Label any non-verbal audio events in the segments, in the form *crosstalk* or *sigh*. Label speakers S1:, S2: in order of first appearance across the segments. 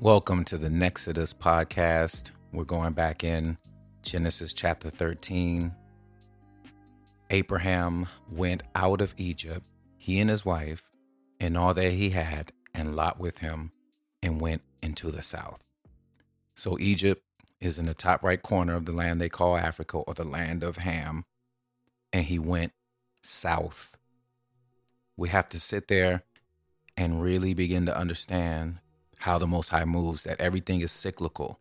S1: Welcome to the Nexodus podcast. We're going back in Genesis chapter 13. Abraham went out of Egypt, he and his wife, and all that he had, and Lot with him, and went into the south. So Egypt is in the top right corner of the land they call Africa or the land of Ham, and he went south. We have to sit there and really begin to understand how the Most High moves, that everything is cyclical.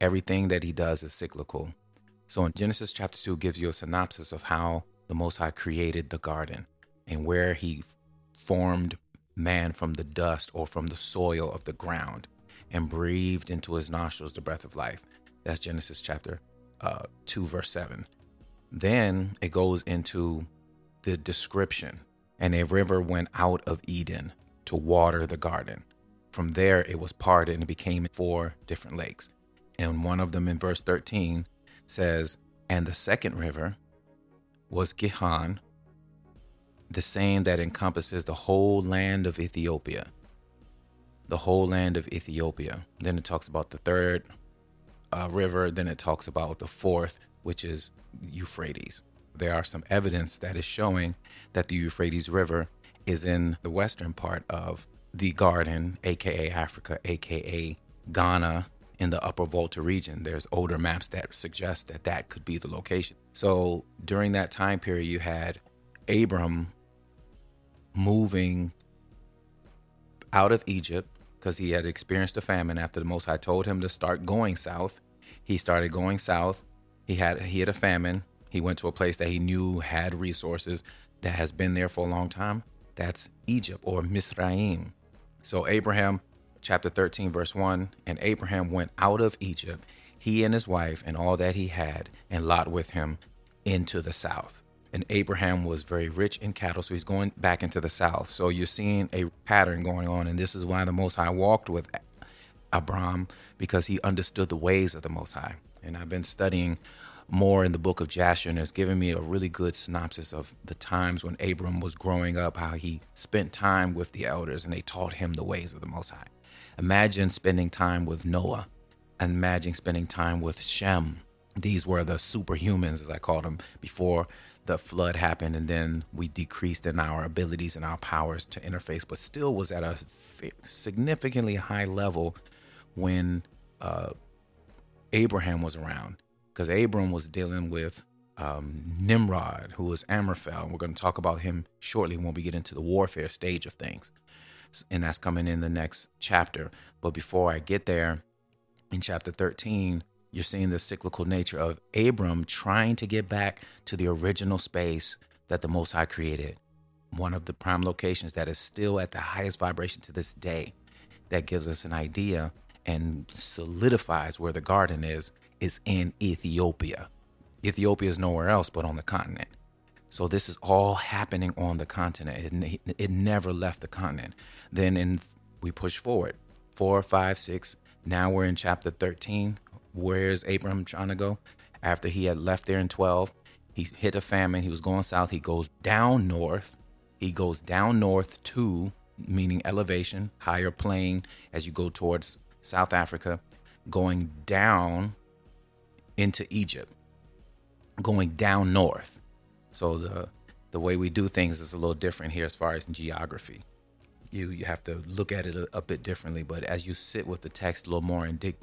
S1: Everything that he does is cyclical. So in Genesis chapter 2 gives you a synopsis of how the Most High created the garden and where he formed man from the dust or from the soil of the ground and breathed into his nostrils the breath of life. That's Genesis chapter uh, 2, verse 7. Then it goes into the description. And a river went out of Eden to water the garden. From there, it was parted and it became four different lakes. And one of them in verse 13 says, And the second river was Gihon, the same that encompasses the whole land of Ethiopia. The whole land of Ethiopia. Then it talks about the third uh, river. Then it talks about the fourth, which is Euphrates. There are some evidence that is showing that the Euphrates River is in the western part of the garden, aka Africa, aka Ghana, in the upper Volta region. There's older maps that suggest that that could be the location. So during that time period, you had Abram moving out of Egypt because he had experienced a famine after the Most High told him to start going south. He started going south. He had he had a famine. He went to a place that he knew had resources that has been there for a long time. That's Egypt or Misraim. So Abraham, chapter 13, verse 1, and Abraham went out of Egypt, he and his wife and all that he had, and Lot with him into the south. And Abraham was very rich in cattle, so he's going back into the south. So you're seeing a pattern going on, and this is why the Most High walked with Abram because he understood the ways of the Most High. And I've been studying more in the book of Jasher and has given me a really good synopsis of the times when Abram was growing up, how he spent time with the elders and they taught him the ways of the Most High. Imagine spending time with Noah. Imagine spending time with Shem. These were the superhumans, as I called them, before the flood happened, and then we decreased in our abilities and our powers to interface, but still was at a significantly high level when uh, Abraham was around because Abram was dealing with um, Nimrod, who was Amraphel. And we're going to talk about him shortly when we get into the warfare stage of things. And that's coming in the next chapter. But before I get there, in chapter 13, you're seeing the cyclical nature of Abram trying to get back to the original space that the Most High created. One of the prime locations that is still at the highest vibration to this day. That gives us an idea and solidifies where the garden is is in Ethiopia. Ethiopia is nowhere else but on the continent. So this is all happening on the continent. It, it never left the continent. Then in we push forward, four, five, six. Now we're in chapter thirteen. Where's Abram trying to go? After he had left there in twelve, he hit a famine. He was going south. He goes down north. He goes down north to meaning elevation, higher plane as you go towards South Africa, going down into Egypt, going down north. So the the way we do things is a little different here as far as geography. You you have to look at it a, a bit differently. But as you sit with the text a little more and dig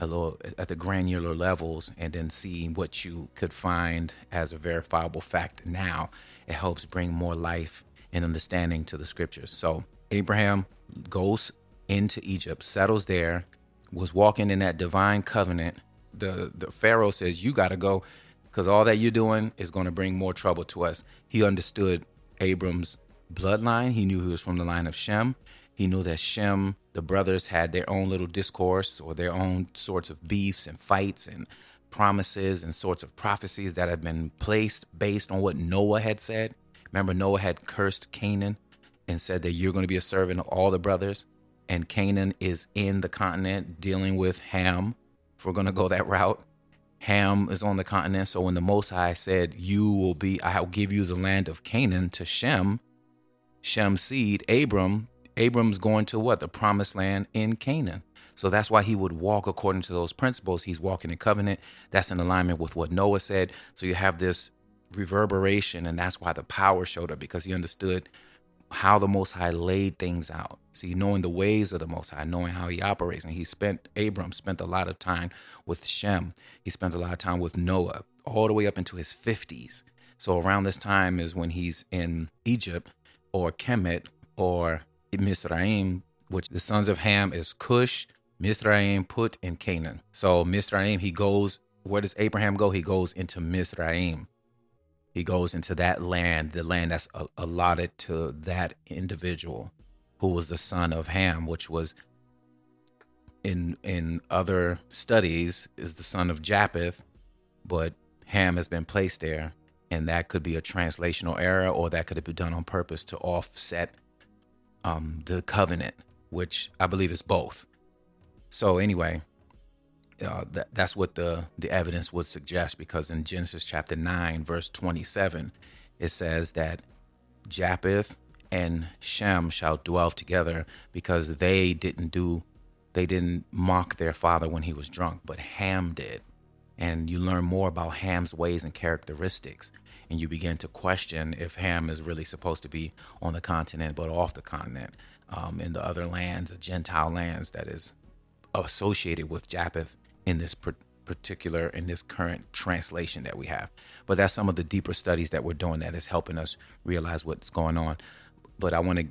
S1: a little at the granular levels, and then see what you could find as a verifiable fact now, it helps bring more life and understanding to the scriptures. So Abraham goes into Egypt, settles there, was walking in that divine covenant the the Pharaoh says you got to go because all that you're doing is going to bring more trouble to us. He understood Abram's bloodline. He knew he was from the line of Shem. He knew that Shem, the brothers, had their own little discourse or their own sorts of beefs and fights and promises and sorts of prophecies that had been placed based on what Noah had said. Remember, Noah had cursed Canaan and said that you're going to be a servant of all the brothers. And Canaan is in the continent dealing with Ham, if we're going to go that route. Ham is on the continent. So when the Most High said, You will be, I will give you the land of Canaan to Shem, Shem's seed, Abram, Abram's going to what? The promised land in Canaan. So that's why he would walk according to those principles. He's walking in covenant. That's in alignment with what Noah said. So you have this reverberation, and that's why the power showed up because he understood how the Most High laid things out. See, knowing the ways of the Most High, knowing how He operates, and He spent Abram spent a lot of time with Shem. He spent a lot of time with Noah, all the way up into his fifties. So around this time is when he's in Egypt, or Kemet, or Mizraim, which the sons of Ham is Cush, Mizraim, Put, and Canaan. So Mizraim, he goes. Where does Abraham go? He goes into Mizraim he goes into that land, the land that's allotted to that individual who was the son of Ham, which was in in other studies is the son of Japheth, but Ham has been placed there, and that could be a translational error, or that could have been done on purpose to offset um, the covenant, which I believe is both. So anyway, uh, that, that's what the, the evidence would suggest because in Genesis chapter 9, verse 27, it says that Japheth and Shem shall dwell together because they didn't do, they didn't mock their father when he was drunk, but Ham did. And you learn more about Ham's ways and characteristics. And you begin to question if Ham is really supposed to be on the continent, but off the continent, um, in the other lands, the Gentile lands that is associated with Japheth in this particular in this current translation that we have. But that's some of the deeper studies that we're doing that is helping us realize what's going on. But I want to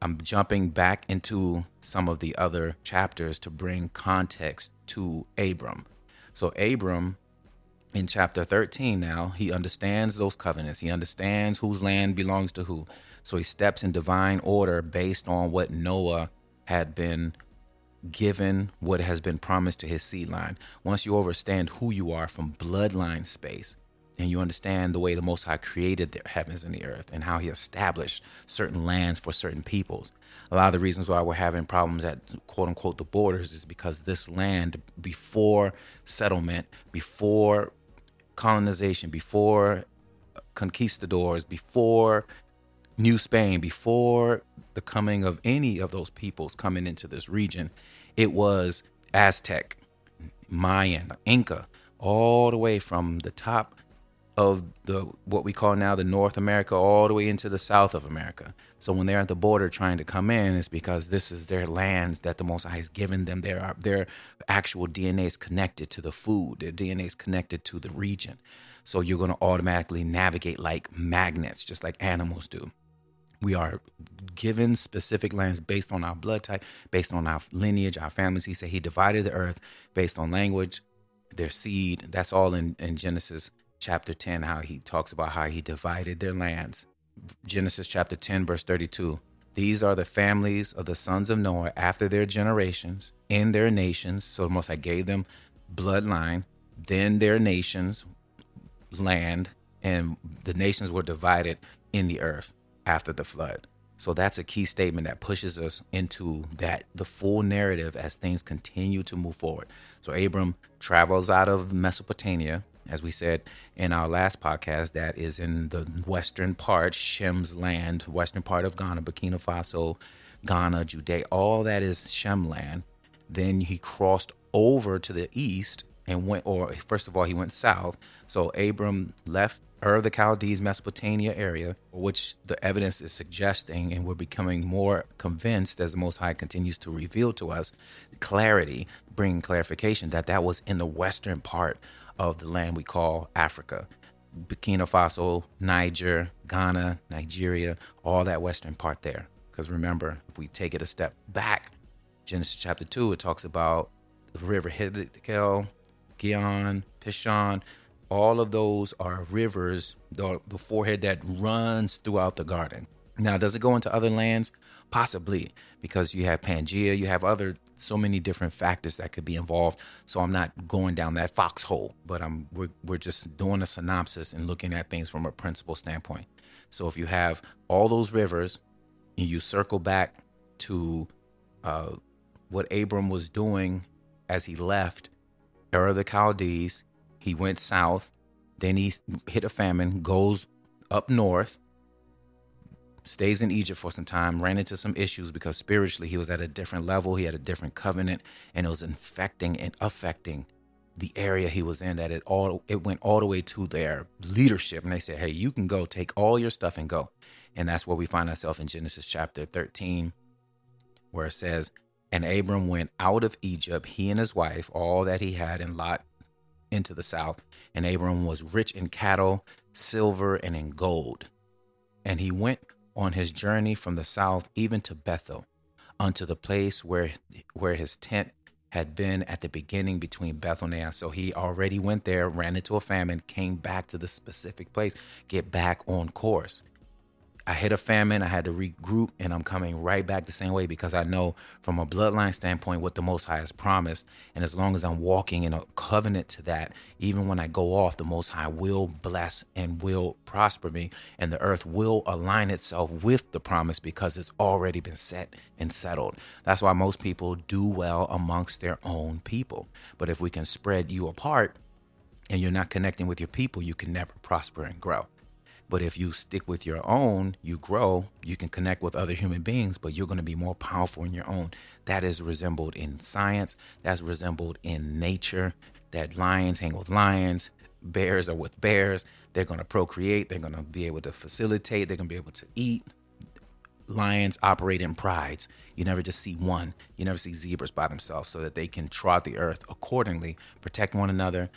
S1: I'm jumping back into some of the other chapters to bring context to Abram. So Abram in chapter 13 now, he understands those covenants. He understands whose land belongs to who. So he steps in divine order based on what Noah had been given what has been promised to his seed line. Once you understand who you are from bloodline space, and you understand the way the Most High created the heavens and the earth and how He established certain lands for certain peoples. A lot of the reasons why we're having problems at quote unquote the borders is because this land, before settlement, before colonization, before conquistadors, before New Spain, before the coming of any of those peoples coming into this region, it was Aztec, Mayan, Inca, all the way from the top of the what we call now the North America all the way into the South of America. So when they're at the border trying to come in, it's because this is their lands that the Most High has given them. Their uh, their actual DNA is connected to the food. Their DNA is connected to the region. So you're going to automatically navigate like magnets, just like animals do. We are given specific lands based on our blood type, based on our lineage, our families. He said he divided the earth based on language, their seed. That's all in, in Genesis chapter 10, how he talks about how he divided their lands. Genesis chapter 10, verse 32. These are the families of the sons of Noah after their generations in their nations. So the Most I gave them bloodline, then their nations, land, and the nations were divided in the earth after the flood. So that's a key statement that pushes us into that the full narrative as things continue to move forward. So Abram travels out of Mesopotamia, as we said in our last podcast, that is in the western part, Shem's land, western part of Ghana, Burkina Faso, Ghana, Judea, all that is Shem land. Then he crossed over to the east and went, or first of all, he went south. So Abram left Ur of the Chaldees, Mesopotamia area, which the evidence is suggesting, and we're becoming more convinced as the Most High continues to reveal to us clarity, bringing clarification that that was in the western part of the land we call Africa. Burkina Faso, Niger, Ghana, Nigeria, all that western part there. Because remember, if we take it a step back, Genesis chapter 2, it talks about the river Hiddekel, Gihon, Pishon, all of those are rivers, the, the forehead that runs throughout the garden. Now, does it go into other lands? Possibly, because you have Pangea, you have other so many different factors that could be involved. So I'm not going down that foxhole, but I'm we're, we're just doing a synopsis and looking at things from a principle standpoint. So if you have all those rivers, and you circle back to uh, what Abram was doing as he left Ur of the Chaldees, he went south. Then he hit a famine, goes up north, stays in Egypt for some time, ran into some issues because spiritually he was at a different level, he had a different covenant, and it was infecting and affecting the area he was in that it all it went all the way to their leadership. And they said hey you can go. Take all your stuff and go. And that's where we find ourselves in genesis chapter 13 where it says and abram went out of egypt he and his wife all that he had and lot into the south and abram was rich in cattle silver and in gold and he went on his journey from the south even to bethel unto the place where where his tent had been at the beginning between Bethel and. So he already went there, ran into a famine, came back to the specific place, get back on course. I hit a famine, I had to regroup, and I'm coming right back the same way because I know from a bloodline standpoint what the Most High has promised. And as long as I'm walking in a covenant to that, even when I go off, the Most High will bless and will prosper me, and the earth will align itself with the promise because it's already been set and settled. That's why most people do well amongst their own people. But if we can spread you apart, and you're not connecting with your people, you can never prosper and grow. But if you stick with your own, you grow, you can connect with other human beings, but you're going to be more powerful in your own. That is resembled in science, that's resembled in nature, that lions hang with lions, bears are with bears. They're going to procreate, they're going to be able to facilitate, they're going to be able to eat. Lions operate in prides. You never just see one. You never see zebras by themselves so that they can trot the earth accordingly, protect one another,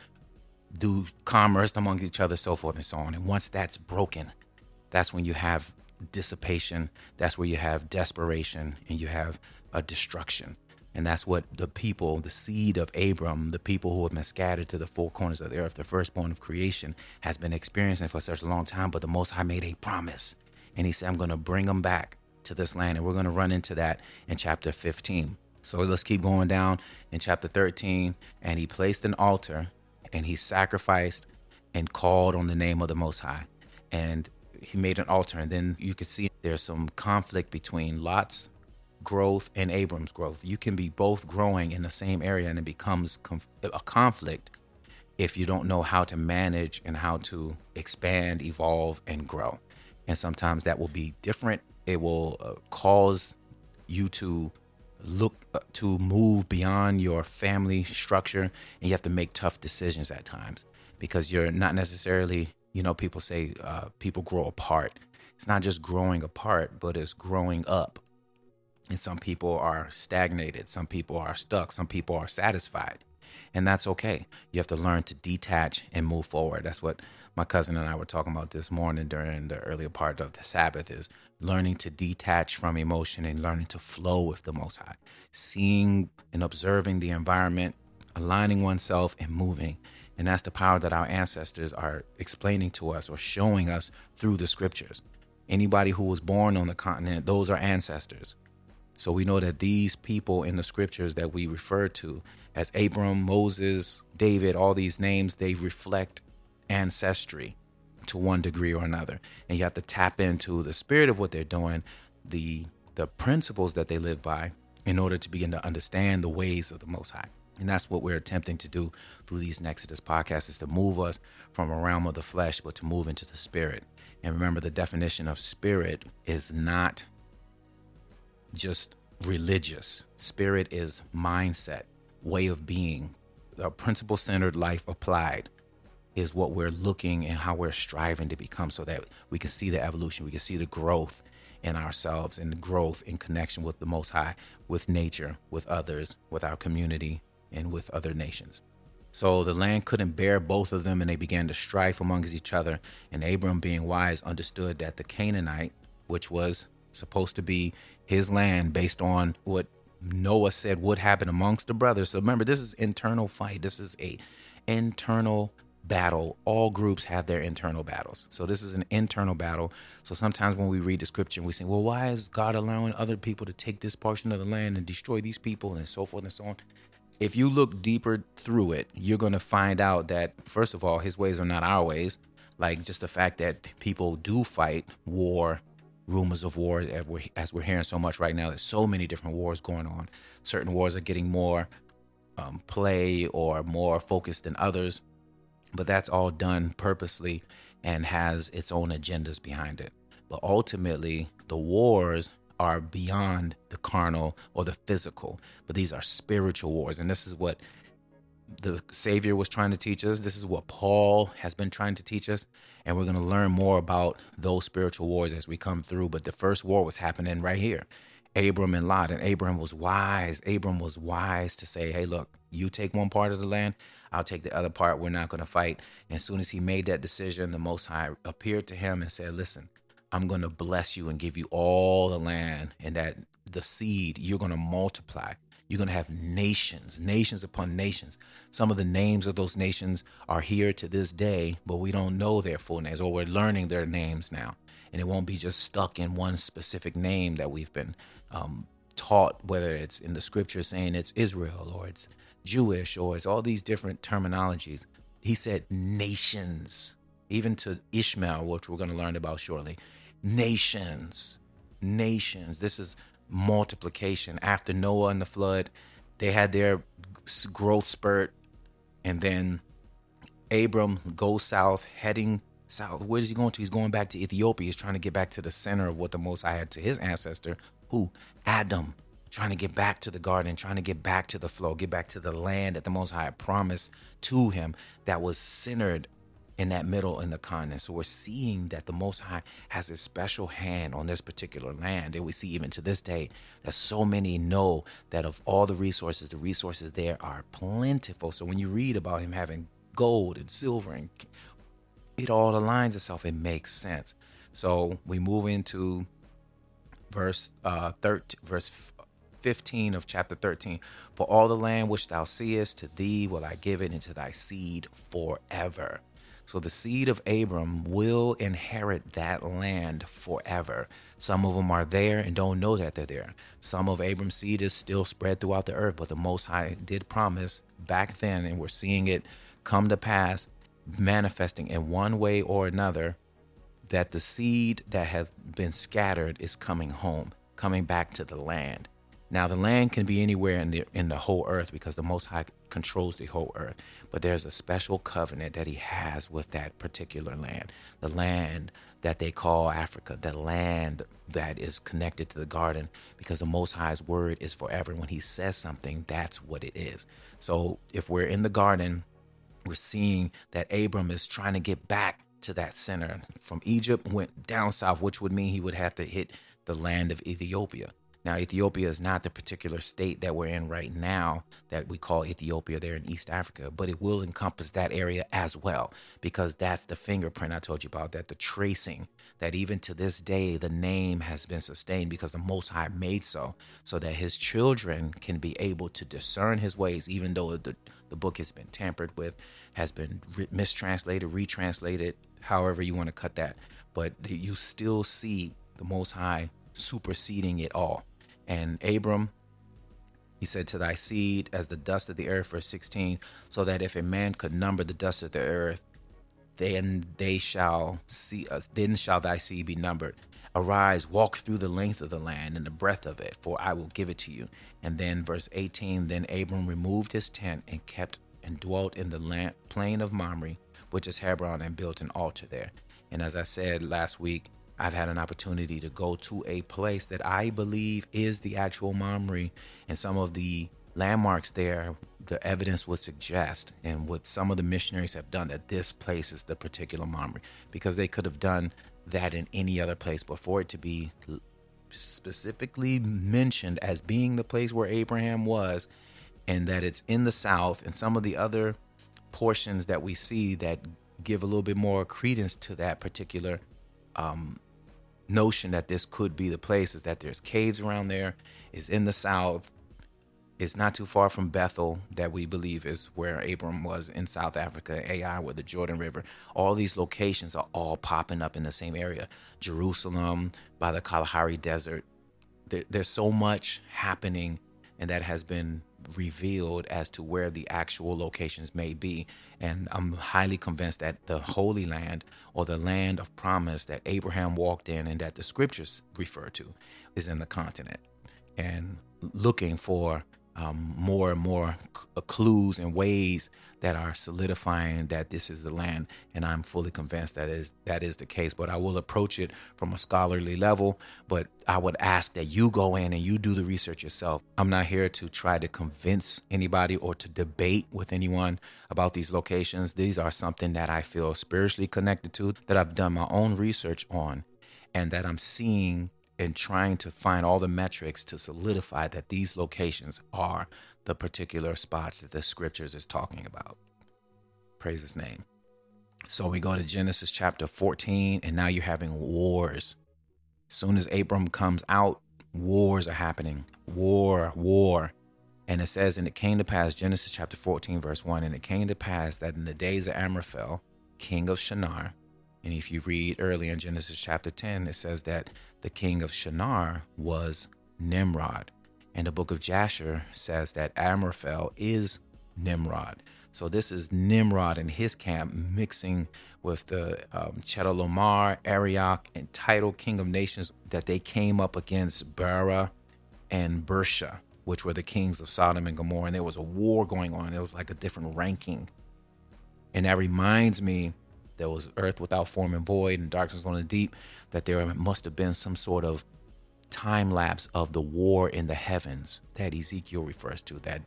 S1: do commerce among each other, so forth and so on. And once that's broken, that's when you have dissipation. That's where you have desperation and you have a destruction. And that's what the people, the seed of Abram, the people who have been scattered to the four corners of the earth, the firstborn of creation, has been experiencing for such a long time. But the Most High made a promise. And He said, I'm going to bring them back to this land. And we're going to run into that in chapter 15. So let's keep going down in chapter 13. And He placed an altar and he sacrificed and called on the name of the Most High. And he made an altar. And then you could see there's some conflict between Lot's growth and Abram's growth. You can be both growing in the same area and it becomes conf- a conflict if you don't know how to manage and how to expand, evolve, and grow. And sometimes that will be different. It will uh, cause you to look to move beyond your family structure and you have to make tough decisions at times because you're not necessarily you know people say uh, people grow apart. It's not just growing apart but it's growing up. And some people are stagnated. Some people are stuck. Some people are satisfied. And that's okay. You have to learn to detach and move forward. That's what my cousin and I were talking about this morning during the earlier part of the Sabbath is learning to detach from emotion and learning to flow with the Most High, seeing and observing the environment, aligning oneself and moving. And that's the power that our ancestors are explaining to us or showing us through the scriptures. Anybody who was born on the continent, those are ancestors. So we know that these people in the scriptures that we refer to as Abram, Moses, David, all these names, they reflect ancestry to one degree or another. And you have to tap into the spirit of what they're doing, the the principles that they live by in order to begin to understand the ways of the most high. And that's what we're attempting to do through these Nexodus podcasts is to move us from a realm of the flesh, but to move into the spirit. And remember the definition of spirit is not just religious. Spirit is mindset, way of being, a principle centered life applied is what we're looking and how we're striving to become so that we can see the evolution, we can see the growth in ourselves and the growth in connection with the Most High, with nature, with others, with our community, and with other nations. So the land couldn't bear both of them, and they began to strife amongst each other. And Abram, being wise, understood that the Canaanite, which was supposed to be his land based on what Noah said would happen amongst the brothers. So remember, this is internal fight. This is a internal battle, all groups have their internal battles. So this is an internal battle. So sometimes when we read the scripture, we say, well, why is God allowing other people to take this portion of the land and destroy these people and so forth and so on? If you look deeper through it, you're going to find out that, first of all, his ways are not our ways. Like just the fact that people do fight war, rumors of war, as we're, hearing so much right now, there's so many different wars going on. Certain wars are getting more um, play or more focused than others but that's all done purposely and has its own agendas behind it. but ultimately the wars are beyond the carnal or the physical, but these are spiritual wars. And this is what the Savior was trying to teach us. This is what Paul has been trying to teach us. And we're going to learn more about those spiritual wars as we come through. But the first war was happening right here Abram and Lot. And Abram was wise. Abram was wise to say, hey, look, you take one part of the land, I'll take the other part. We're not going to fight. And as soon as he made that decision, the Most High appeared to him and said, listen, I'm going to bless you and give you all the land and that the seed you're going to multiply. You're going to have nations, nations upon nations. Some of the names of those nations are here to this day, but we don't know their full names, or we're learning their names now. And it won't be just stuck in one specific name that we've been um, taught, whether it's in the scripture saying it's Israel or it's Jewish or it's all these different terminologies. He said nations, even to Ishmael, which we're going to learn about shortly nations, nations. This is multiplication. After Noah and the flood, they had their growth spurt, and then Abram goes south, heading south. Where is he going to? He's going back to Ethiopia. He's trying to get back to the center of what the Most High had to his ancestor, who Adam, trying to get back to the garden, trying to get back to the flow, get back to the land that the Most High promised to him that was centered in that middle in the continent. So we're seeing that the Most High has a special hand on this particular land. And we see even to this day that so many know that of all the resources, the resources there are plentiful. So when you read about him having gold and silver and it all aligns itself, it makes sense. So we move into verse uh 13 verse 15 of chapter 13 for all the land which thou seest to thee will i give it into thy seed forever so the seed of Abram will inherit that land forever. Some of them are there and don't know that they're there. Some of Abram's seed is still spread throughout the earth, but the Most High did promise back then, and we're seeing it come to pass, manifesting in one way or another, that the seed that has been scattered is coming home, coming back to the land. Now, the land can be anywhere in the in the whole earth because the Most High controls the whole earth. But there's a special covenant that He has with that particular land, the land that they call Africa, the land that is connected to the garden, because the Most High's word is forever. When He says something, that's what it is. So, if we're in the garden, we're seeing that Abram is trying to get back to that center. From Egypt, went down south, which would mean he would have to hit the land of Ethiopia. Now, Ethiopia is not the particular state that we're in right now that we call Ethiopia there in East Africa, but it will encompass that area as well because that's the fingerprint I told you about, that the tracing, that even to this day, the name has been sustained because the Most High made so, so that his children can be able to discern his ways, even though the, the book has been tampered with, has been re- mistranslated, retranslated, however you want to cut that. But you still see the Most High superseding it all and Abram, he said, To thy seed as the dust of the earth, verse 16, so that if a man could number the dust of the earth, then they shall see, uh, then shall thy seed be numbered. Arise, walk through the length of the land and the breadth of it, for I will give it to you. And then, verse 18, then Abram removed his tent and kept and dwelt in the land, plain of Mamre, which is Hebron, and built an altar there. And as I said last week, I've had an opportunity to go to a place that I believe is the actual Mamre, and some of the landmarks there, the evidence would suggest, and what some of the missionaries have done, that this place is the particular Mamre, because they could have done that in any other place, but for it to be specifically mentioned as being the place where Abraham was, and that it's in the south, and some of the other portions that we see that give a little bit more credence to that particular um, notion that this could be the place is that there's caves around there, is in the south, it's not too far from Bethel, that we believe is where Abram was in South Africa, Ai, with the Jordan River. All these locations are all popping up in the same area. Jerusalem, by the Kalahari Desert. There, there's so much happening, and that has been revealed as to where the actual locations may be. And I'm highly convinced that the Holy Land or the land of promise that Abraham walked in and that the scriptures refer to is in the continent. And looking for um, more and more c- clues and ways that are solidifying that this is the land, and I'm fully convinced that is that is the case. But I will approach it from a scholarly level. But I would ask that you go in and you do the research yourself. I'm not here to try to convince anybody or to debate with anyone about these locations. These are something that I feel spiritually connected to, that I've done my own research on, and that I'm seeing and trying to find all the metrics to solidify that these locations are the particular spots that the scriptures is talking about. Praise his name. So we go to Genesis chapter 14, and now you're having wars. As soon as Abram comes out, wars are happening. War, war. And it says, and it came to pass, Genesis chapter 14, verse 1, and it came to pass that in the days of Amraphel, king of Shinar, and if you read earlier in Genesis chapter 10, it says that the king of Shinar was Nimrod. And the book of Jasher says that Amraphel is Nimrod. So this is Nimrod and his camp mixing with the um, Chedorlaomer, Arioch, and Tidal king of nations that they came up against Bera and Birsha, which were the kings of Sodom and Gomorrah. And there was a war going on. It was like a different ranking. And that reminds me there was earth without form and void and darkness on the deep, that there must have been some sort of time lapse of the war in the heavens that Ezekiel refers to, that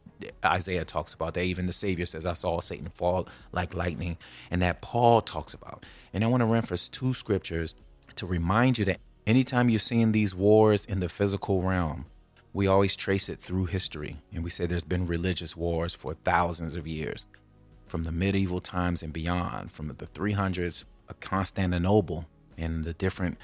S1: Isaiah talks about, that even the Savior says, I saw Satan fall like lightning, and that Paul talks about. And I want to reference two scriptures to remind you that anytime you're seeing these wars in the physical realm, we always trace it through history. And we say there's been religious wars for thousands of years, from the medieval times and beyond, from the 300s, Constantinople, and the different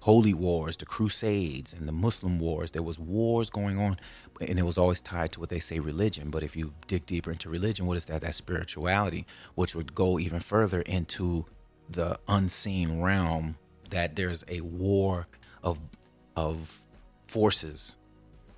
S1: holy wars, the crusades and the Muslim wars. There was wars going on, and it was always tied to what they say religion. But if you dig deeper into religion, what is that? That spirituality, which would go even further into the unseen realm. That there's a war of of forces,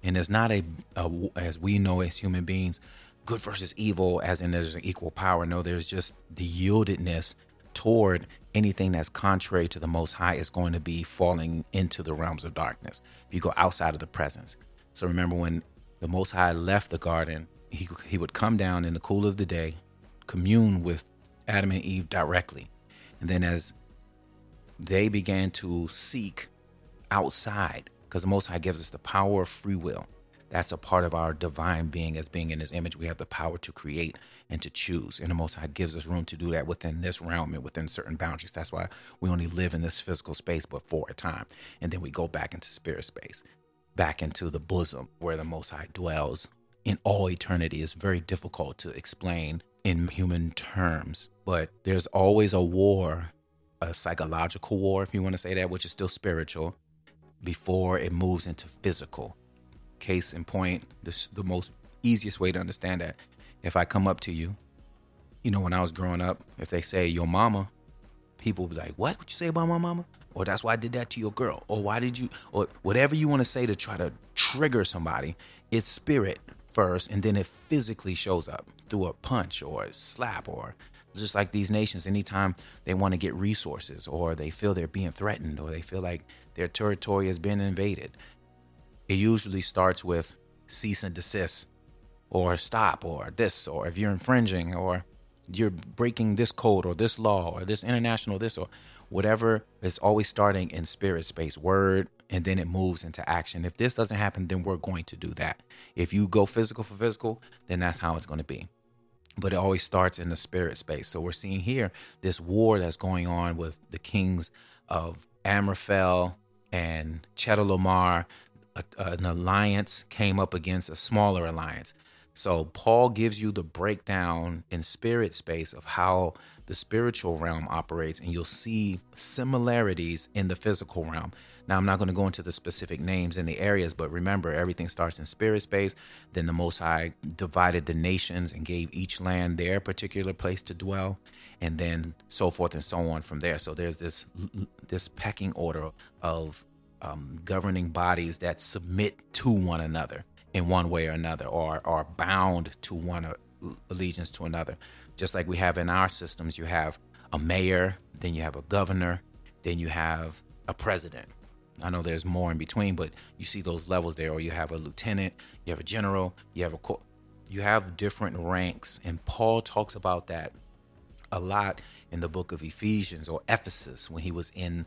S1: and it's not a, a as we know as human beings, good versus evil, as in there's an equal power. No, there's just the yieldedness toward anything that's contrary to the Most High is going to be falling into the realms of darkness. If you go outside of the presence. So remember when the Most High left the garden, he, he would come down in the cool of the day, commune with Adam and Eve directly. And then as they began to seek outside, because the Most High gives us the power of free will. That's a part of our divine being as being in his image. We have the power to create and to choose. And the Most High gives us room to do that within this realm and within certain boundaries. That's why we only live in this physical space but for a time. And then we go back into spirit space, back into the bosom where the Most High dwells in all eternity. It's very difficult to explain in human terms, but there's always a war, a psychological war, if you want to say that, which is still spiritual, before it moves into physical. Case in point, the most easiest way to understand that if I come up to you, you know, when I was growing up, if they say your mama, people be like, "What? What you say about my mama?" Or that's why I did that to your girl. Or why did you? Or whatever you want to say to try to trigger somebody. It's spirit first, and then it physically shows up through a punch or a slap, or just like these nations. Anytime they want to get resources, or they feel they're being threatened, or they feel like their territory has been invaded, it usually starts with cease and desist or stop or this or if you're infringing or you're breaking this code or this law or this international this or whatever it's always starting in spirit space word and then it moves into action. If this doesn't happen then we're going to do that. If you go physical for physical then that's how it's going to be. But it always starts in the spirit space. So we're seeing here this war that's going on with the kings of amraphel and chedorlaomer an alliance came up against a smaller alliance so Paul gives you the breakdown in spirit space of how the spiritual realm operates, and you'll see similarities in the physical realm. Now, I'm not going to go into the specific names and the areas, but remember, everything starts in spirit space. Then the Most High divided the nations and gave each land their particular place to dwell, and then so forth and so on from there. So there's this this pecking order of um, governing bodies that submit to one another in one way or another or are bound to one allegiance to another. Just like we have in our systems, you have a mayor, then you have a governor, then you have a president. I know there's more in between, but you see those levels there, or you have a lieutenant, you have a general, you have a co- you have different ranks, and Paul talks about that a lot in the book of Ephesians or Ephesus when he was in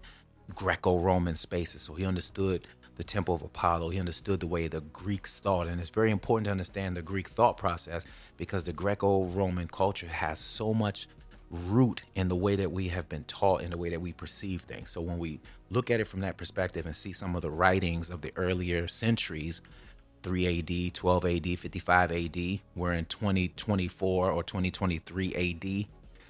S1: Greco-Roman spaces. So he understood the temple of Apollo. He understood the way the Greeks thought, and it's very important to understand the Greek thought process because the Greco-Roman culture has so much root in the way that we have been taught in the way that we perceive things. So when we look at it from that perspective and see some of the writings of the earlier centuries, 3 AD, 12 AD, 55 AD, we're in 2024 or 2023 AD.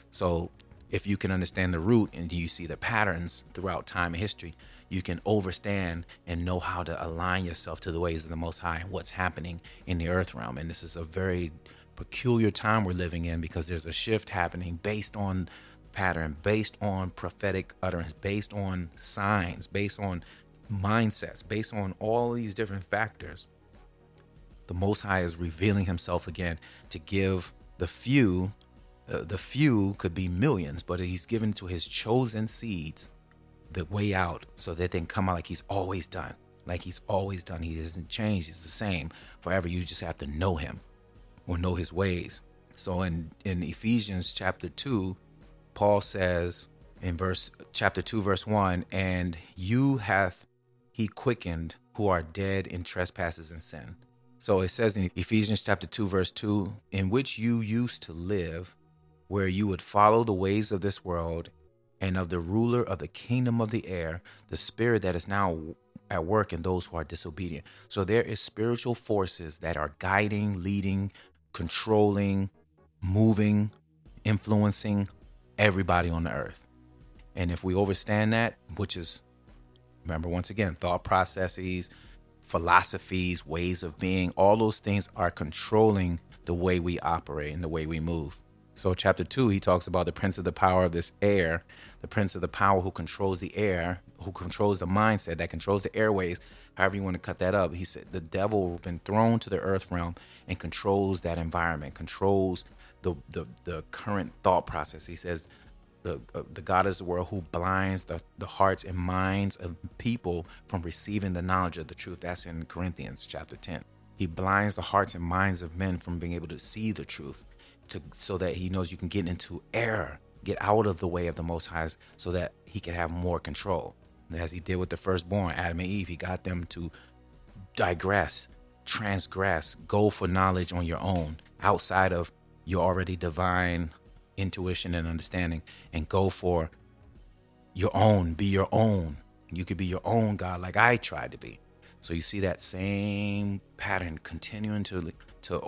S1: So if you can understand the root and you see the patterns throughout time and history, you can overstand and know how to align yourself to the ways of the Most High and what's happening in the earth realm. And this is a very peculiar time we're living in because there's a shift happening based on pattern, based on prophetic utterance, based on signs, based on mindsets, based on all these different factors. The Most High is revealing Himself again to give the few, uh, the few could be millions, but He's given to His chosen seeds the way out so that they can come out like He's always done. Like He's always done. He doesn't change. He's the same forever. You just have to know Him or know his ways. So in, in Ephesians chapter 2, Paul says in verse chapter 2 verse 1, and you hath he quickened who are dead in trespasses and sin. So it says in Ephesians chapter 2 verse 2, in which you used to live where you would follow the ways of this world and of the ruler of the kingdom of the air, the spirit that is now at work in those who are disobedient. So there is spiritual forces that are guiding, leading, controlling, moving, influencing everybody on the earth. And if we understand that, which is, remember, once again, thought processes, philosophies, ways of being, all those things are controlling the way we operate and the way we move. So, chapter two, he talks about the prince of the power of this air, the prince of the power who controls the air, who controls the mindset, that controls the airways, however you want to cut that up. He said the devil been thrown to the earth realm and controls that environment, controls the the, the current thought process. He says the uh, the God is the world who blinds the, the hearts and minds of people from receiving the knowledge of the truth. That's in Corinthians chapter 10. He blinds the hearts and minds of men from being able to see the truth to so that he knows you can get into error, get out of the way of the most high so that he can have more control as he did with the firstborn, Adam and Eve. He got them to digress, transgress, go for knowledge on your own, outside of your already divine intuition and understanding, and go for your own, be your own. You could be your own God like I tried to be. So you see that same pattern continuing to to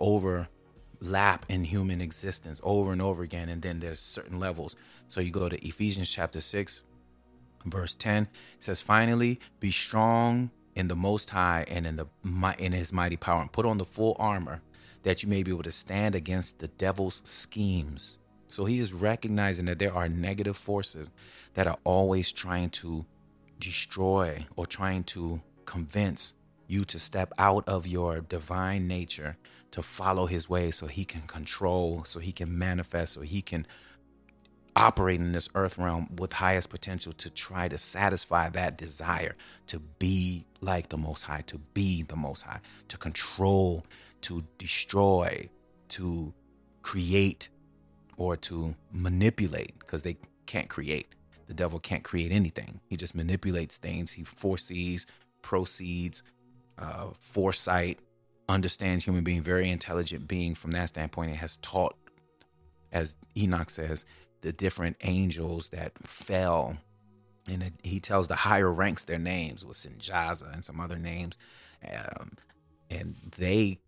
S1: overlap in human existence over and over again. And then there's certain levels. So you go to Ephesians chapter 6, verse 10 says finally be strong in the most high and in the in his mighty power and put on the full armor that you may be able to stand against the devil's schemes so he is recognizing that there are negative forces that are always trying to destroy or trying to convince you to step out of your divine nature to follow his way so he can control so he can manifest so he can operate in this earth realm with highest potential to try to satisfy that desire to be like the most high to be the most high to control to destroy to create or to manipulate because they can't create. The devil can't create anything. He just manipulates things. He foresees proceeds uh, foresight understands human being very intelligent being from that standpoint and has taught as enoch says the different angels that fell. And it, he tells the higher ranks their names was Semjaza and some other names. Um, and they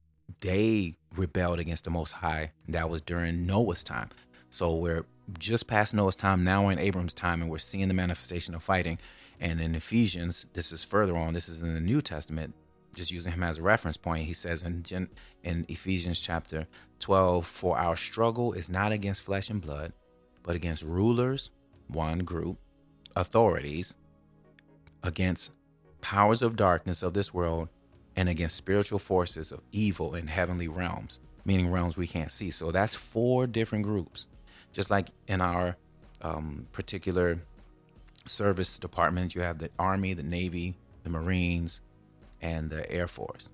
S1: they rebelled against the Most High. That was during Noah's time. So we're just past Noah's time. Now we're in Abram's time, and we're seeing the manifestation of fighting. And in Ephesians, this is further on. This is in the New Testament. Just using him as a reference point, he says in in Ephesians chapter 12, "For our struggle is not against flesh and blood, but against rulers, one group, authorities, against powers of darkness of this world, and against spiritual forces of evil in heavenly realms, meaning realms we can't see. So that's four different groups. Just like in our um, particular service departments, you have the Army, the Navy, the Marines, and the Air Force.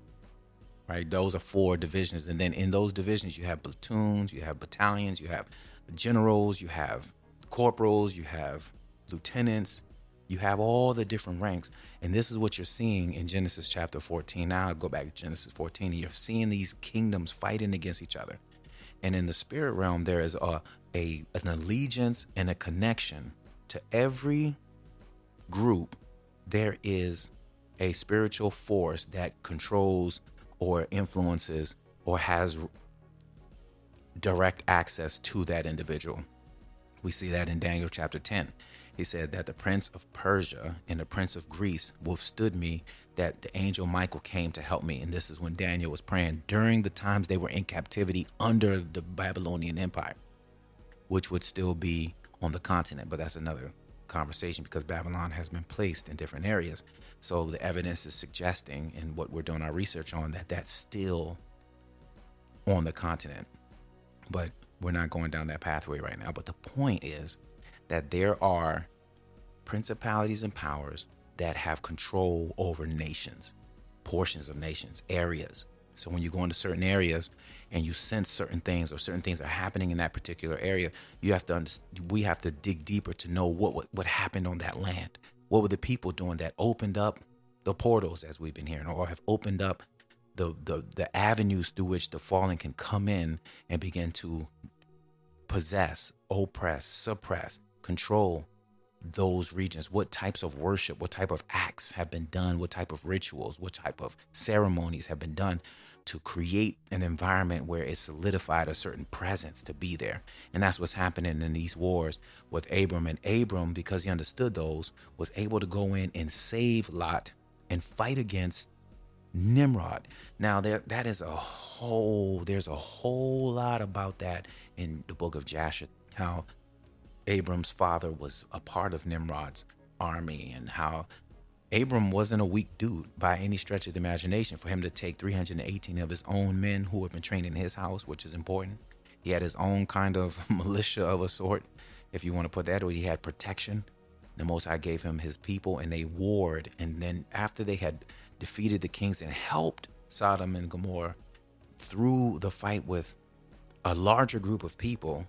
S1: Right? Those are four divisions. And then in those divisions, you have platoons, you have battalions, you have generals, you have corporals, you have lieutenants, you have all the different ranks. And this is what you're seeing in Genesis chapter 14. Now I go back to Genesis 14. You're seeing these kingdoms fighting against each other. And in the spirit realm, there is a, a an allegiance and a connection to every group. There is a spiritual force that controls or influences or has direct access to that individual. We see that in Daniel chapter 10. He said that the prince of Persia and the prince of Greece withstood me, that the angel Michael came to help me. And this is when Daniel was praying during the times they were in captivity under the Babylonian Empire, which would still be on the continent. But that's another conversation because Babylon has been placed in different areas. So the evidence is suggesting, in what we're doing our research on, that that's still on the continent. But we're not going down that pathway right now. But the point is that there are principalities and powers that have control over nations, portions of nations, areas. So when you go into certain areas and you sense certain things or certain things are happening in that particular area, you have to understand, we have to dig deeper to know what, what what happened on that land. What were the people doing that opened up the portals as we've been hearing or have opened up the the the avenues through which the fallen can come in and begin to possess, oppress, suppress, control those regions? What types of worship what type of acts have been done? What type of rituals what type of ceremonies have been done to create an environment where it solidified a certain presence to be there. And that's what's happening in these wars with abram. And abram because he understood those was able to go in and save lot and fight against nimrod. Now there that is a whole there's a whole lot about that in the book of jasher how Abram's father was a part of Nimrod's army and how Abram wasn't a weak dude by any stretch of the imagination. For him to take 318 of his own men who had been trained in his house, which is important. He had his own kind of *laughs* militia of a sort, if you want to put that way. He had protection. The Most High gave him his people and they warred. And then after they had defeated the kings and helped Sodom and Gomorrah through the fight with a larger group of people,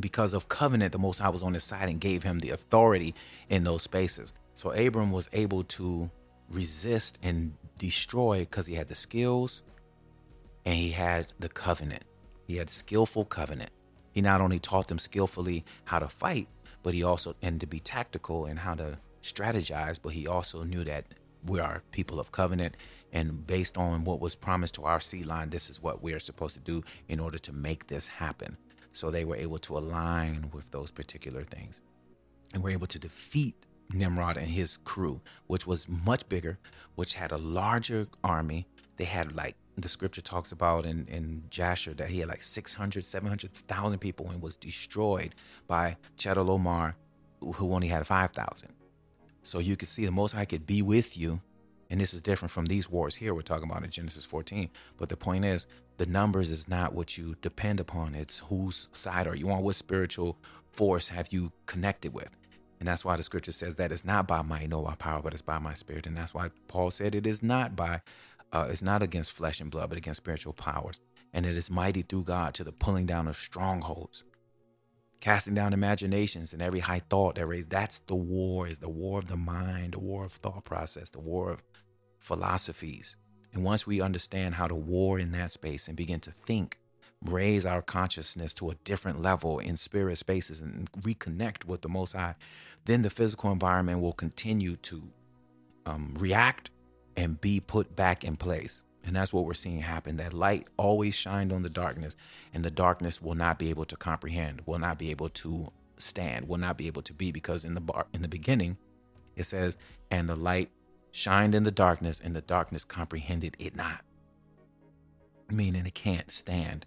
S1: because of covenant, the Most High was on his side and gave him the authority in those spaces. So Abram was able to resist and destroy because he had the skills and he had the covenant. He had skillful covenant. He not only taught them skillfully how to fight, but he also and to be tactical and how to strategize, but he also knew that we are people of covenant and based on what was promised to our seed line, this is what we're supposed to do in order to make this happen. So they were able to align with those particular things and were able to defeat Nimrod and his crew, which was much bigger, which had a larger army. They had like the scripture talks about in, in Jasher that he had like 600, 700,000 people and was destroyed by Chedorlaomer, who only had 5,000. So you could see the Most High could be with you. And this is different from these wars here we're talking about in Genesis 14. But the point is, the numbers is not what you depend upon. It's whose side are you on? What spiritual force have you connected with? And that's why the scripture says that it's not by might nor by power, but it's by my spirit. And that's why Paul said it is not by, uh, it's not against flesh and blood, but against spiritual powers. And it is mighty through God to the pulling down of strongholds, casting down imaginations and every high thought that raised. That's the war, is the war of the mind, the war of thought process, the war of philosophies. And once we understand how to war in that space and begin to think, raise our consciousness to a different level in spirit spaces and reconnect with the Most High, then the physical environment will continue to um, react and be put back in place. And that's what we're seeing happen. That light always shined on the darkness, and the darkness will not be able to comprehend, will not be able to stand, will not be able to be, because in the bar in the beginning, it says, and the light shined in the darkness, and the darkness comprehended it not. Meaning it can't stand.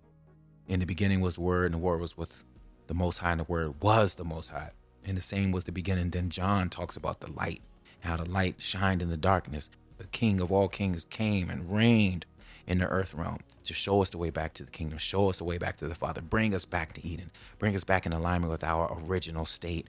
S1: In the beginning was the Word, and the Word was with the Most High, and the Word was the Most High. And the same was the beginning. Then John talks about the light, how the light shined in the darkness. The King of all kings came and reigned in the earth realm to show us the way back to the kingdom, show us the way back to the Father, bring us back to Eden, bring us back in alignment with our original state,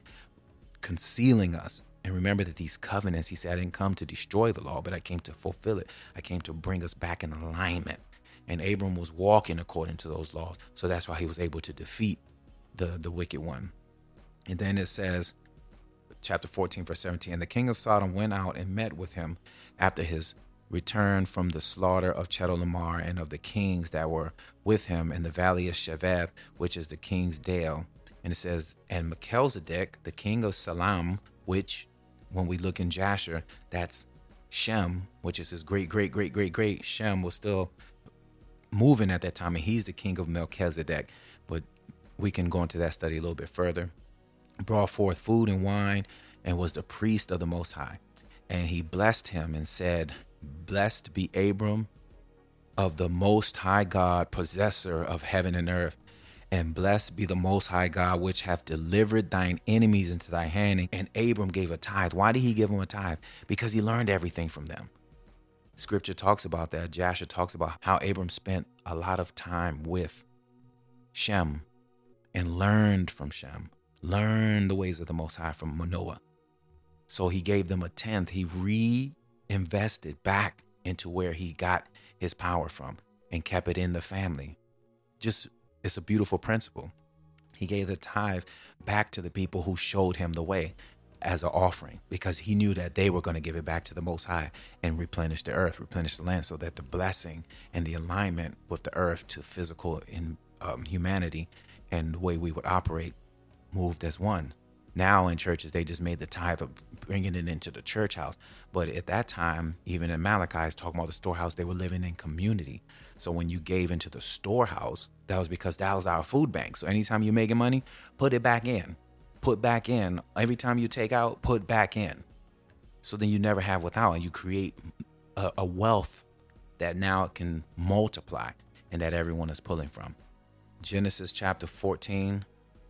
S1: concealing us And remember that these covenants, he said, I didn't come to destroy the law, but I came to fulfill it. I came to bring us back in alignment. And Abram was walking according to those laws. So that's why he was able to defeat the, the wicked one. And then it says, chapter 14, verse 17, and the king of Sodom went out and met with him after his return from the slaughter of Chedorlaomer and of the kings that were with him in the valley of Shaveh, which is the king's dale. And it says, and Melchizedek, the king of Salem, which when we look in Jasher, that's Shem, which is his great, great, great, great, great. Shem was still moving at that time, and he's the king of Melchizedek. But we can go into that study a little bit further. Brought forth food and wine, and was the priest of the Most High. And he blessed him and said, Blessed be Abram of the Most High God, possessor of heaven and earth and blessed be the Most High God, which hath delivered thine enemies into thy hand. And Abram gave a tithe. Why did he give him a tithe? Because he learned everything from them. Scripture talks about that. Jasher talks about how Abram spent a lot of time with Shem and learned from Shem, learned the ways of the Most High from Manoah. So he gave them a tenth. He reinvested back into where he got his power from and kept it in the family. Just it's a beautiful principle. He gave the tithe back to the people who showed him the way as an offering because he knew that they were going to give it back to the Most High and replenish the earth, replenish the land, so that the blessing and the alignment with the earth to physical in um, humanity and the way we would operate moved as one. Now in churches, they just made the tithe of bringing it into the church house. But at that time, even in Malachi's talking about the storehouse, they were living in community. So when you gave into the storehouse, that was because that was our food bank. So anytime you're making money, put it back in. Put back in. Every time you take out, put back in. So then you never have without, and you create a, a wealth that now it can multiply and that everyone is pulling from. Genesis chapter 14,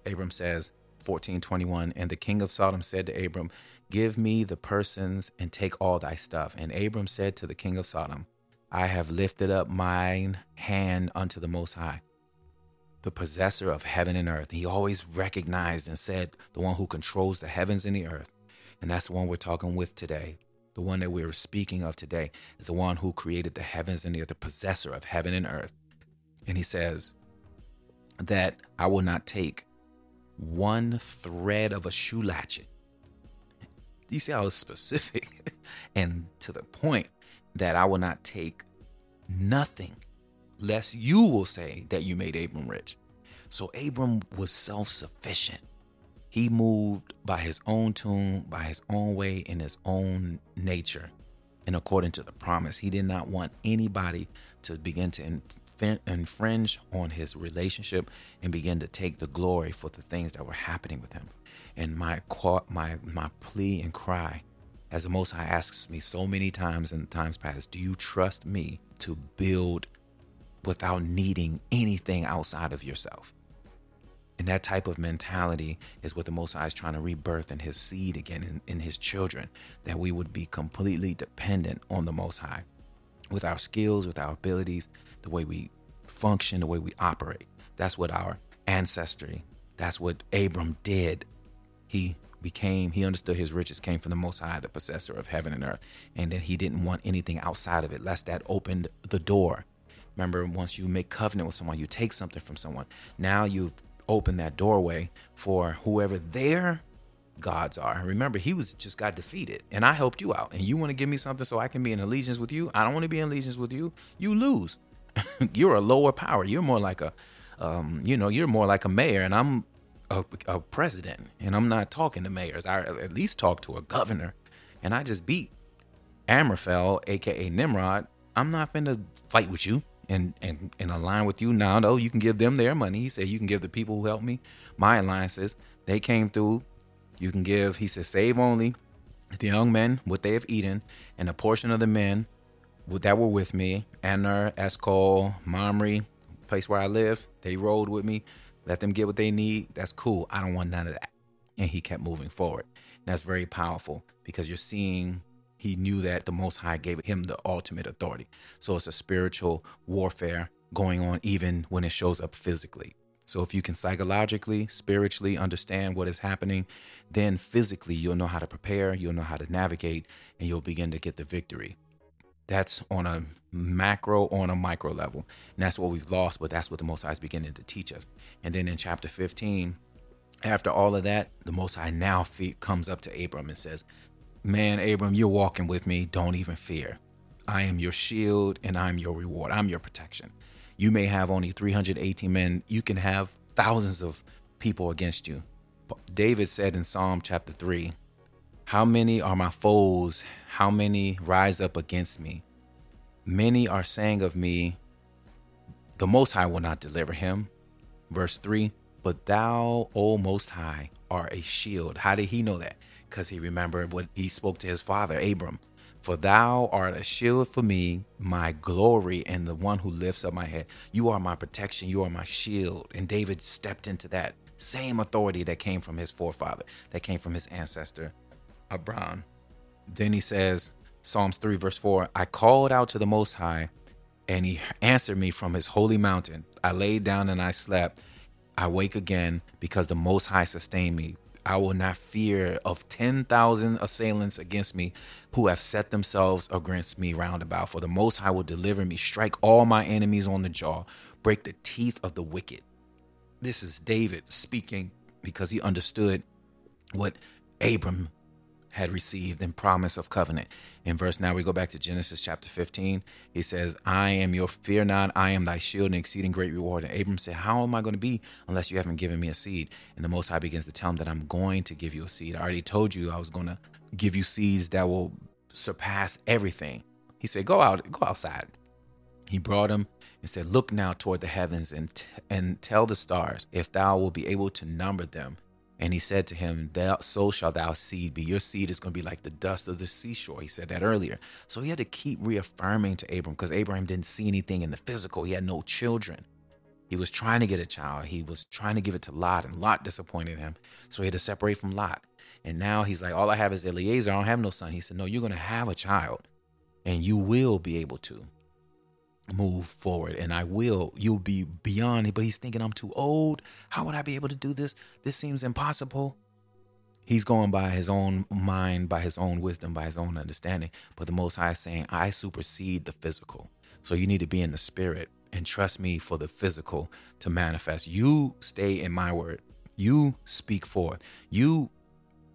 S1: Abram says, 1421 and the king of sodom said to abram give me the persons and take all thy stuff and abram said to the king of sodom i have lifted up mine hand unto the most high the possessor of heaven and earth he always recognized and said the one who controls the heavens and the earth. And that's the one we're talking with today. The one that we're speaking of today is the one who created the heavens and the earth the possessor of heaven and earth. And he says that i will not take one thread of a shoe latchet. You see how specific *laughs* and to the point that I will not take nothing lest you will say that you made Abram rich. So Abram was self sufficient. He moved by his own tune, by his own way, in his own nature, and according to the promise. He did not want anybody to begin to infringe on his relationship and begin to take the glory for the things that were happening with him. And my my my plea and cry, as the Most High asks me so many times in times past, do you trust me to build without needing anything outside of yourself? And that type of mentality is what the Most High is trying to rebirth in His seed again, in, in His children, that we would be completely dependent on the Most High with our skills, with our abilities, the way we function, the way we operate. That's what our ancestry, that's what Abram did. He became, he understood his riches came from the Most High, the possessor of heaven and earth, and that he didn't want anything outside of it, lest that opened the door. Remember, once you make covenant with someone, you take something from someone. Now you've opened that doorway for whoever their gods are. Remember, he was just got defeated, and I helped you out. And you want to give me something so I can be in allegiance with you? I don't want to be in allegiance with you. You lose. *laughs* you're a lower power. You're more like a, um, you know, you're more like a mayor, and I'm a, a president, and I'm not talking to mayors. I at least talk to a governor, and I just beat Amraphel, aka Nimrod. I'm not finna fight with you and and and align with you now. Though you can give them their money. He said you can give the people who helped me my alliances. They came through. You can give. He said save only the young men what they have eaten, and a portion of the men that were with me, Aner, Eshcol, Mamre, place where I live, they rode with me. Let them get what they need. That's cool. I don't want none of that. And he kept moving forward. And that's very powerful because you're seeing he knew that the Most High gave him the ultimate authority. So it's a spiritual warfare going on even when it shows up physically. So if you can psychologically, spiritually understand what is happening, then physically you'll know how to prepare, you'll know how to navigate, and you'll begin to get the victory. That's on a macro, on a micro level. And that's what we've lost, but that's what the Most High is beginning to teach us. And then in chapter 15, after all of that, the Most High now comes up to Abram and says, Man, Abram, you're walking with me. Don't even fear. I am your shield and I'm your reward. I'm your protection. You may have only 318 men. You can have thousands of people against you. David said in Psalm chapter 3, How many are my foes? How many rise up against me? Many are saying of me, The Most High will not deliver him. Verse 3 But thou, O Most High, are a shield. How did he know that? Because he remembered what he spoke to his father, Abram. For thou art a shield for me, my glory, and the one who lifts up my head. You are my protection. You are my shield. And David stepped into that same authority that came from his forefather, that came from his ancestor, Abraham. Then he says, Psalms 3, verse 4 I called out to the Most High, and he answered me from his holy mountain. I laid down and I slept. I wake again because the Most High sustained me. I will not fear of 10,000 assailants against me who have set themselves against me round about. For the Most High will deliver me, strike all my enemies on the jaw, break the teeth of the wicked. This is David speaking because he understood what Abram had received in promise of covenant. In verse now we go back to Genesis chapter 15. He says, I am your fear not, I am thy shield and exceeding great reward. And Abram said, How am I going to be unless you haven't given me a seed? And the Most High begins to tell him that I'm going to give you a seed. I already told you I was going to give you seeds that will surpass everything. He said, Go out, go outside. He brought him and said, Look now toward the heavens and, t- and tell the stars if thou will be able to number them. And he said to him, thou, So shall thou seed be. Your seed is going to be like the dust of the seashore. He said that earlier. So he had to keep reaffirming to Abram because Abraham didn't see anything in the physical. He had no children. He was trying to get a child. He was trying to give it to Lot, and Lot disappointed him. So he had to separate from Lot. And now he's like, All I have is Eliezer. I don't have no son. He said, No, you're going to have a child, and you will be able to move forward. And I will you'll be beyond it but he's thinking I'm too old. How would I be able to do this? This seems impossible. He's going by his own mind by his own wisdom by his own understanding. But the most high is saying I supersede the physical. So you need to be in the spirit and trust me for the physical to manifest. You stay in my word. You speak forth. You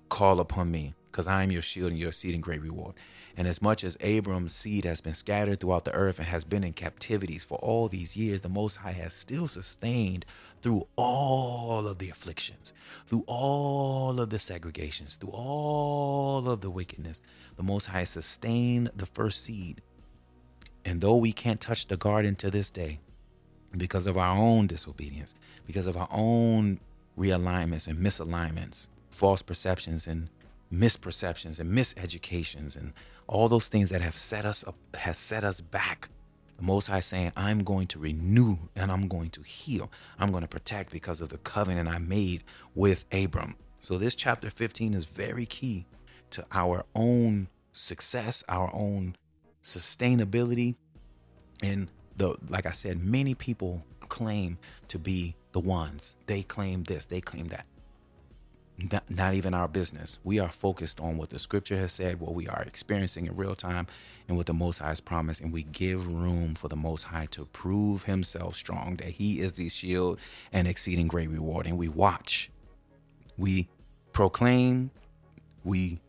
S1: call upon me because I am your shield and your exceeding great reward and as much as Abram's seed has been scattered throughout the earth and has been in captivities for all these years, the Most High has still sustained through all of the afflictions, through all of the segregations, through all of the wickedness. The Most High sustained the first seed. And though we can't touch the garden to this day because of our own disobedience, because of our own realignments and misalignments, false perceptions and misperceptions and miseducations and all those things that have set us up has set us back. The most high saying i'm going to renew and i'm going to heal. I'm going to protect because of the covenant i made with abram. So this chapter 15 is very key to our own success our own sustainability. And the like i said many people claim to be the ones. They claim this they claim that not, not even our business. We are focused on what the scripture has said, what we are experiencing in real time, and what the Most High has promised. And we give room for the Most High to prove himself strong, that he is the shield and exceeding great reward. And we watch, we proclaim, we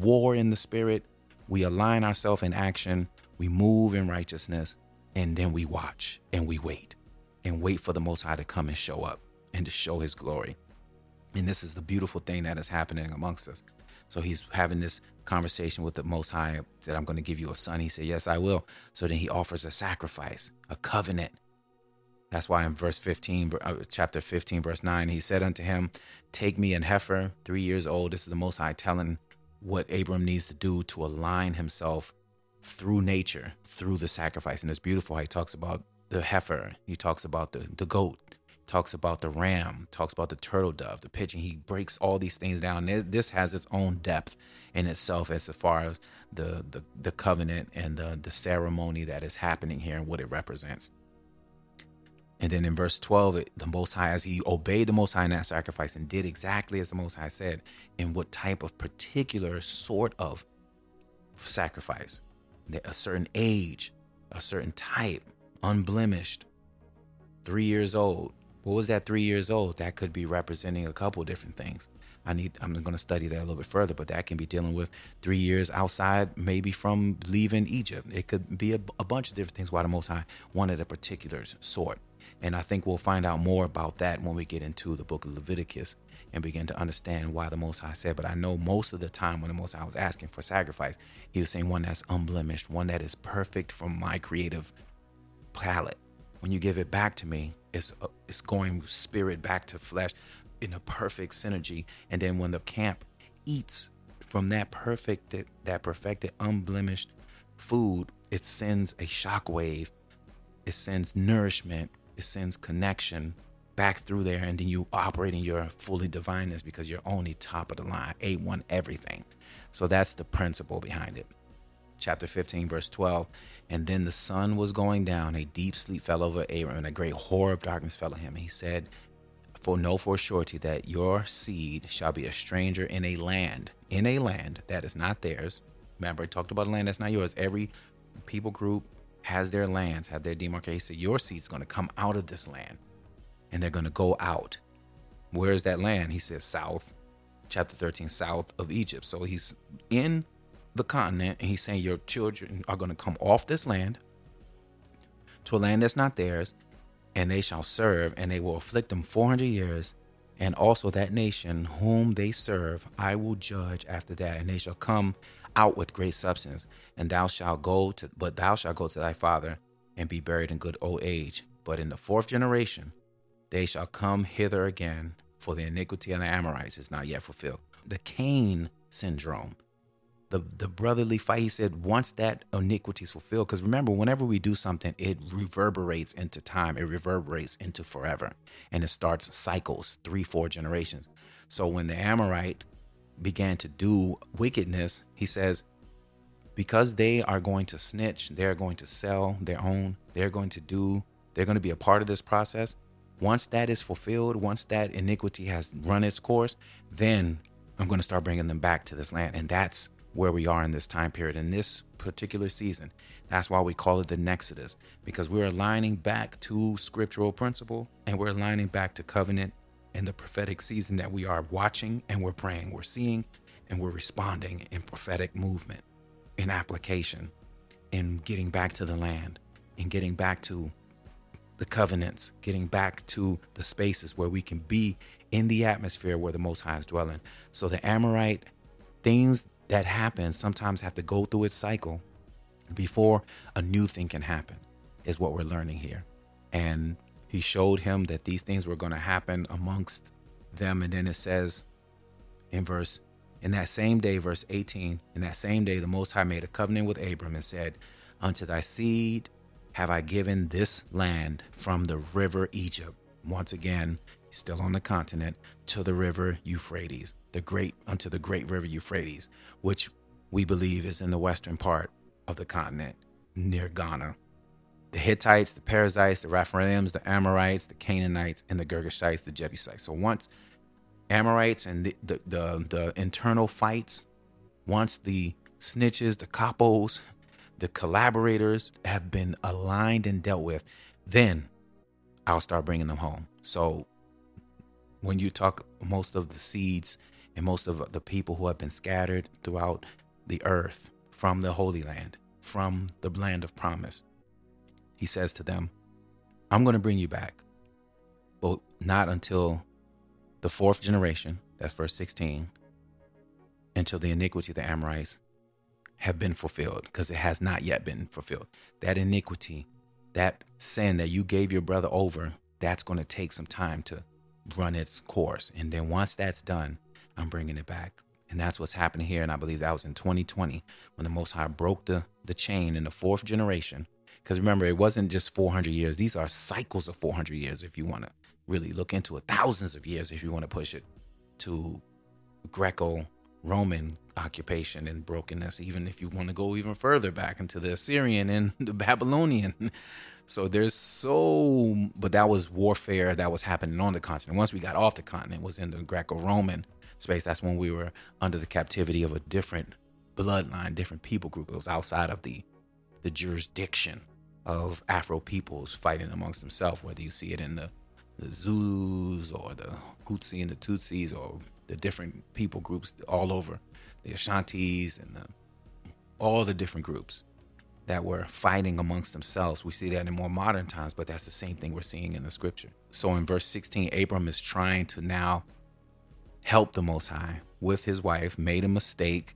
S1: war in the spirit, we align ourselves in action, we move in righteousness, and then we watch and we wait and wait for the Most High to come and show up and to show his glory. And this is the beautiful thing that is happening amongst us. So he's having this conversation with the Most High that I'm going to give you a son. He said, Yes, I will. So then he offers a sacrifice, a covenant. That's why in verse 15, uh, chapter 15, verse 9, he said unto him, Take me an heifer, three years old. This is the Most High telling what Abram needs to do to align himself through nature, through the sacrifice. And it's beautiful how he talks about the heifer, he talks about the, the goat, talks about the ram, talks about the turtle dove, the pigeon. He breaks all these things down. This has its own depth in itself as far as the the, the covenant and the, the ceremony that is happening here and what it represents. And then in verse 12, it, the Most High, as he obeyed the Most High in that sacrifice and did exactly as the Most High said, in what type of particular sort of sacrifice, a certain age, a certain type, unblemished, three years old. What was that three years old? That could be representing a couple different things. I need I'm going to study that a little bit further, but that can be dealing with three years outside, maybe from leaving Egypt. It could be a, a bunch of different things why the Most High wanted a particular sort. And I think we'll find out more about that when we get into the book of Leviticus and begin to understand why the Most High said. But I know most of the time when the Most High was asking for sacrifice, he was saying one that's unblemished, one that is perfect from my creative palate. When you give it back to me, it's uh, it's going spirit back to flesh in a perfect synergy. And then when the camp eats from that perfect, that perfected, unblemished food, it sends a shockwave. It sends nourishment. It sends connection back through there, and then you operate in your fully divineness because you're only top of the line, A1 everything. So that's the principle behind it. Chapter 15, verse 12. And then the sun was going down, a deep sleep fell over Abram, and a great horror of darkness fell on him. He said, For know for surety that your seed shall be a stranger in a land, in a land that is not theirs. Remember, I talked about a land that's not yours. Every people group has their lands, have their demarcation. Your seed's going to come out of this land and they're going to go out. Where's that land? He says south, chapter 13, south of Egypt. So he's in the continent and he's saying your children are going to come off this land to a land that's not theirs and they shall serve and they will afflict them 400 years. And also that nation whom they serve I will judge after that and they shall come out with great substance. And thou shalt go to but thou shalt go to thy father and be buried in good old age. But in the fourth generation they shall come hither again, for the iniquity of the Amorites is not yet fulfilled. The Cain syndrome, the, the brotherly fight, he said, once that iniquity is fulfilled, because remember, whenever we do something, it reverberates into time, it reverberates into forever, and it starts cycles, three, four generations. So when the Amorite began to do wickedness, he says, because they are going to snitch, they're going to sell their own, they're going to do, they're going to be a part of this process. Once that is fulfilled, once that iniquity has run its course, then I'm going to start bringing them back to this land. And that's where we are in this time period, in this particular season. That's why we call it the Nexodus, because we're aligning back to scriptural principle and we're aligning back to covenant and the prophetic season that we are watching and we're praying, we're seeing and we're responding in prophetic movement, in application, in getting back to the land, in getting back to the covenants, getting back to the spaces where we can be in the atmosphere where the Most High is dwelling. So the Amorite things that happen sometimes have to go through its cycle before a new thing can happen, is what we're learning here. And he showed him that these things were going to happen amongst them. And then it says in verse, in that same day, verse 18, in that same day, the Most High made a covenant with Abram and said, Unto thy seed have I given this land from the river Egypt, once again, still on the continent, to the river Euphrates, the great unto the great river Euphrates, which we believe is in the western part of the continent, near Ghana. The Hittites, the Perizzites, the Rephaims, the Amorites, the Canaanites, and the Girgashites, the Jebusites. So once Amorites and the, the, the, the internal fights, once the snitches, the capos, the collaborators have been aligned and dealt with, then I'll start bringing them home. So when you talk most of the seeds and most of the people who have been scattered throughout the earth from the Holy Land, from the land of promise, he says to them, I'm going to bring you back, but not until the fourth generation, that's verse 16, until the iniquity of the Amorites have been fulfilled because it has not yet been fulfilled. That iniquity, that sin that you gave your brother over, that's going to take some time to run its course. And then once that's done, I'm bringing it back. And that's what's happening here. And I believe that was in 2020 when the Most High broke the, the chain in the fourth generation. Because remember, it wasn't just 400 years. These are cycles of 400 years if you want to really look into it. Thousands of years if you want to push it to Greco Roman occupation and brokenness, even if you want to go even further back into the Assyrian and *laughs* the Babylonian. So there's so, but that was warfare that was happening on the continent. Once we got off the continent, was in the Greco-Roman space. That's when we were under the captivity of a different bloodline, different people group. It was outside of the the jurisdiction of Afro peoples fighting amongst themselves, whether you see it in the, the Zulus or the Hutsi and the Tutsis or the different people groups all over, the Ashantis and the, all the different groups that were fighting amongst themselves. We see that in more modern times, but that's the same thing we're seeing in the scripture. So in verse 16, Abram is trying to now help the Most High with his wife, made a mistake,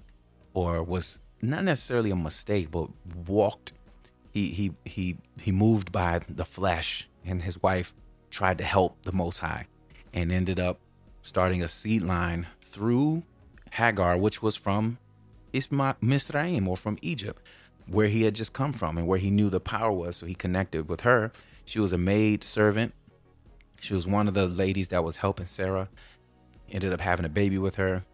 S1: or was not necessarily a mistake, but walked. He he he he moved by the flesh, and his wife tried to help the Most High, and ended up starting a seed line through Hagar, which was from Isma- Misraim or from Egypt where he had just come from and where he knew the power was. So he connected with her. She was a maid servant. She was one of the ladies that was helping Sarah. Ended up having a baby with her.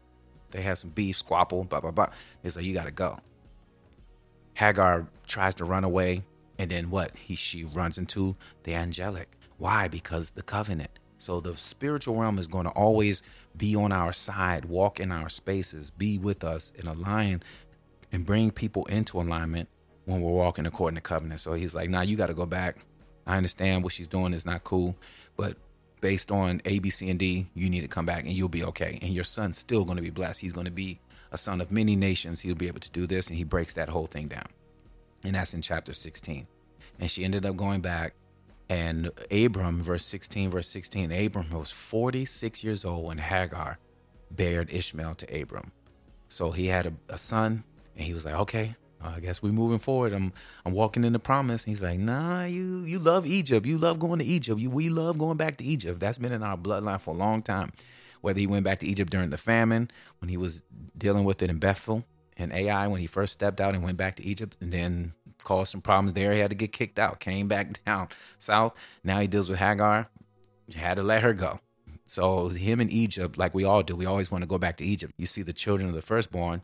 S1: They had some beef, squabble, blah, blah, blah. He's like, you got to go. Hagar tries to run away. And then what? He She runs into the angelic. Why? Because the covenant. So the spiritual realm is going to always be on our side, walk in our spaces, be with us and align and bring people into alignment when we're walking according to covenant. So he's like, nah, you got to go back. I understand what she's doing is not cool, but based on A, B, C, and D, you need to come back and you'll be okay. And your son's still going to be blessed. He's going to be a son of many nations. He'll be able to do this. And he breaks that whole thing down. And that's in chapter 16. And she ended up going back. And Abram, verse 16, verse 16, Abram was 46 years old when Hagar bared Ishmael to Abram. So he had a, a son and he was like, okay, I guess we're moving forward. I'm I'm walking in the promise. And he's like, nah, you you love Egypt. You love going to Egypt. You, we love going back to Egypt. That's been in our bloodline for a long time. Whether he went back to Egypt during the famine, when he was dealing with it in Bethel and Ai, when he first stepped out and went back to Egypt, and then caused some problems there. He had to get kicked out, came back *laughs* down south. Now he deals with Hagar. Had to let her go. So him in Egypt, like we all do, we always want to go back to Egypt. You see the children of the firstborn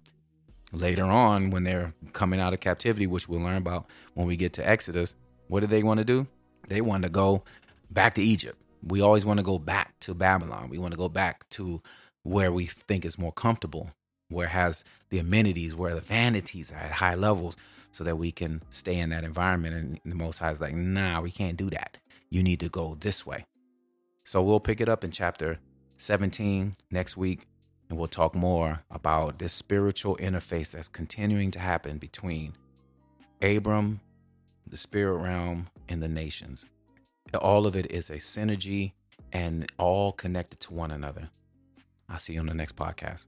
S1: later on when they're coming out of captivity, which we'll learn about when we get to Exodus, what do they want to do? They want to go back to Egypt. We always want to go back to Babylon. We want to go back to where we think is more comfortable, where has the amenities, where the vanities are at high levels, so that we can stay in that environment. And the Most High is like, nah, we can't do that. You need to go this way. So we'll pick it up in chapter 17 next week. And we'll talk more about this spiritual interface that's continuing to happen between Abram, the spirit realm, and the nations. All of it is a synergy and all connected to one another. I'll see you on the next podcast.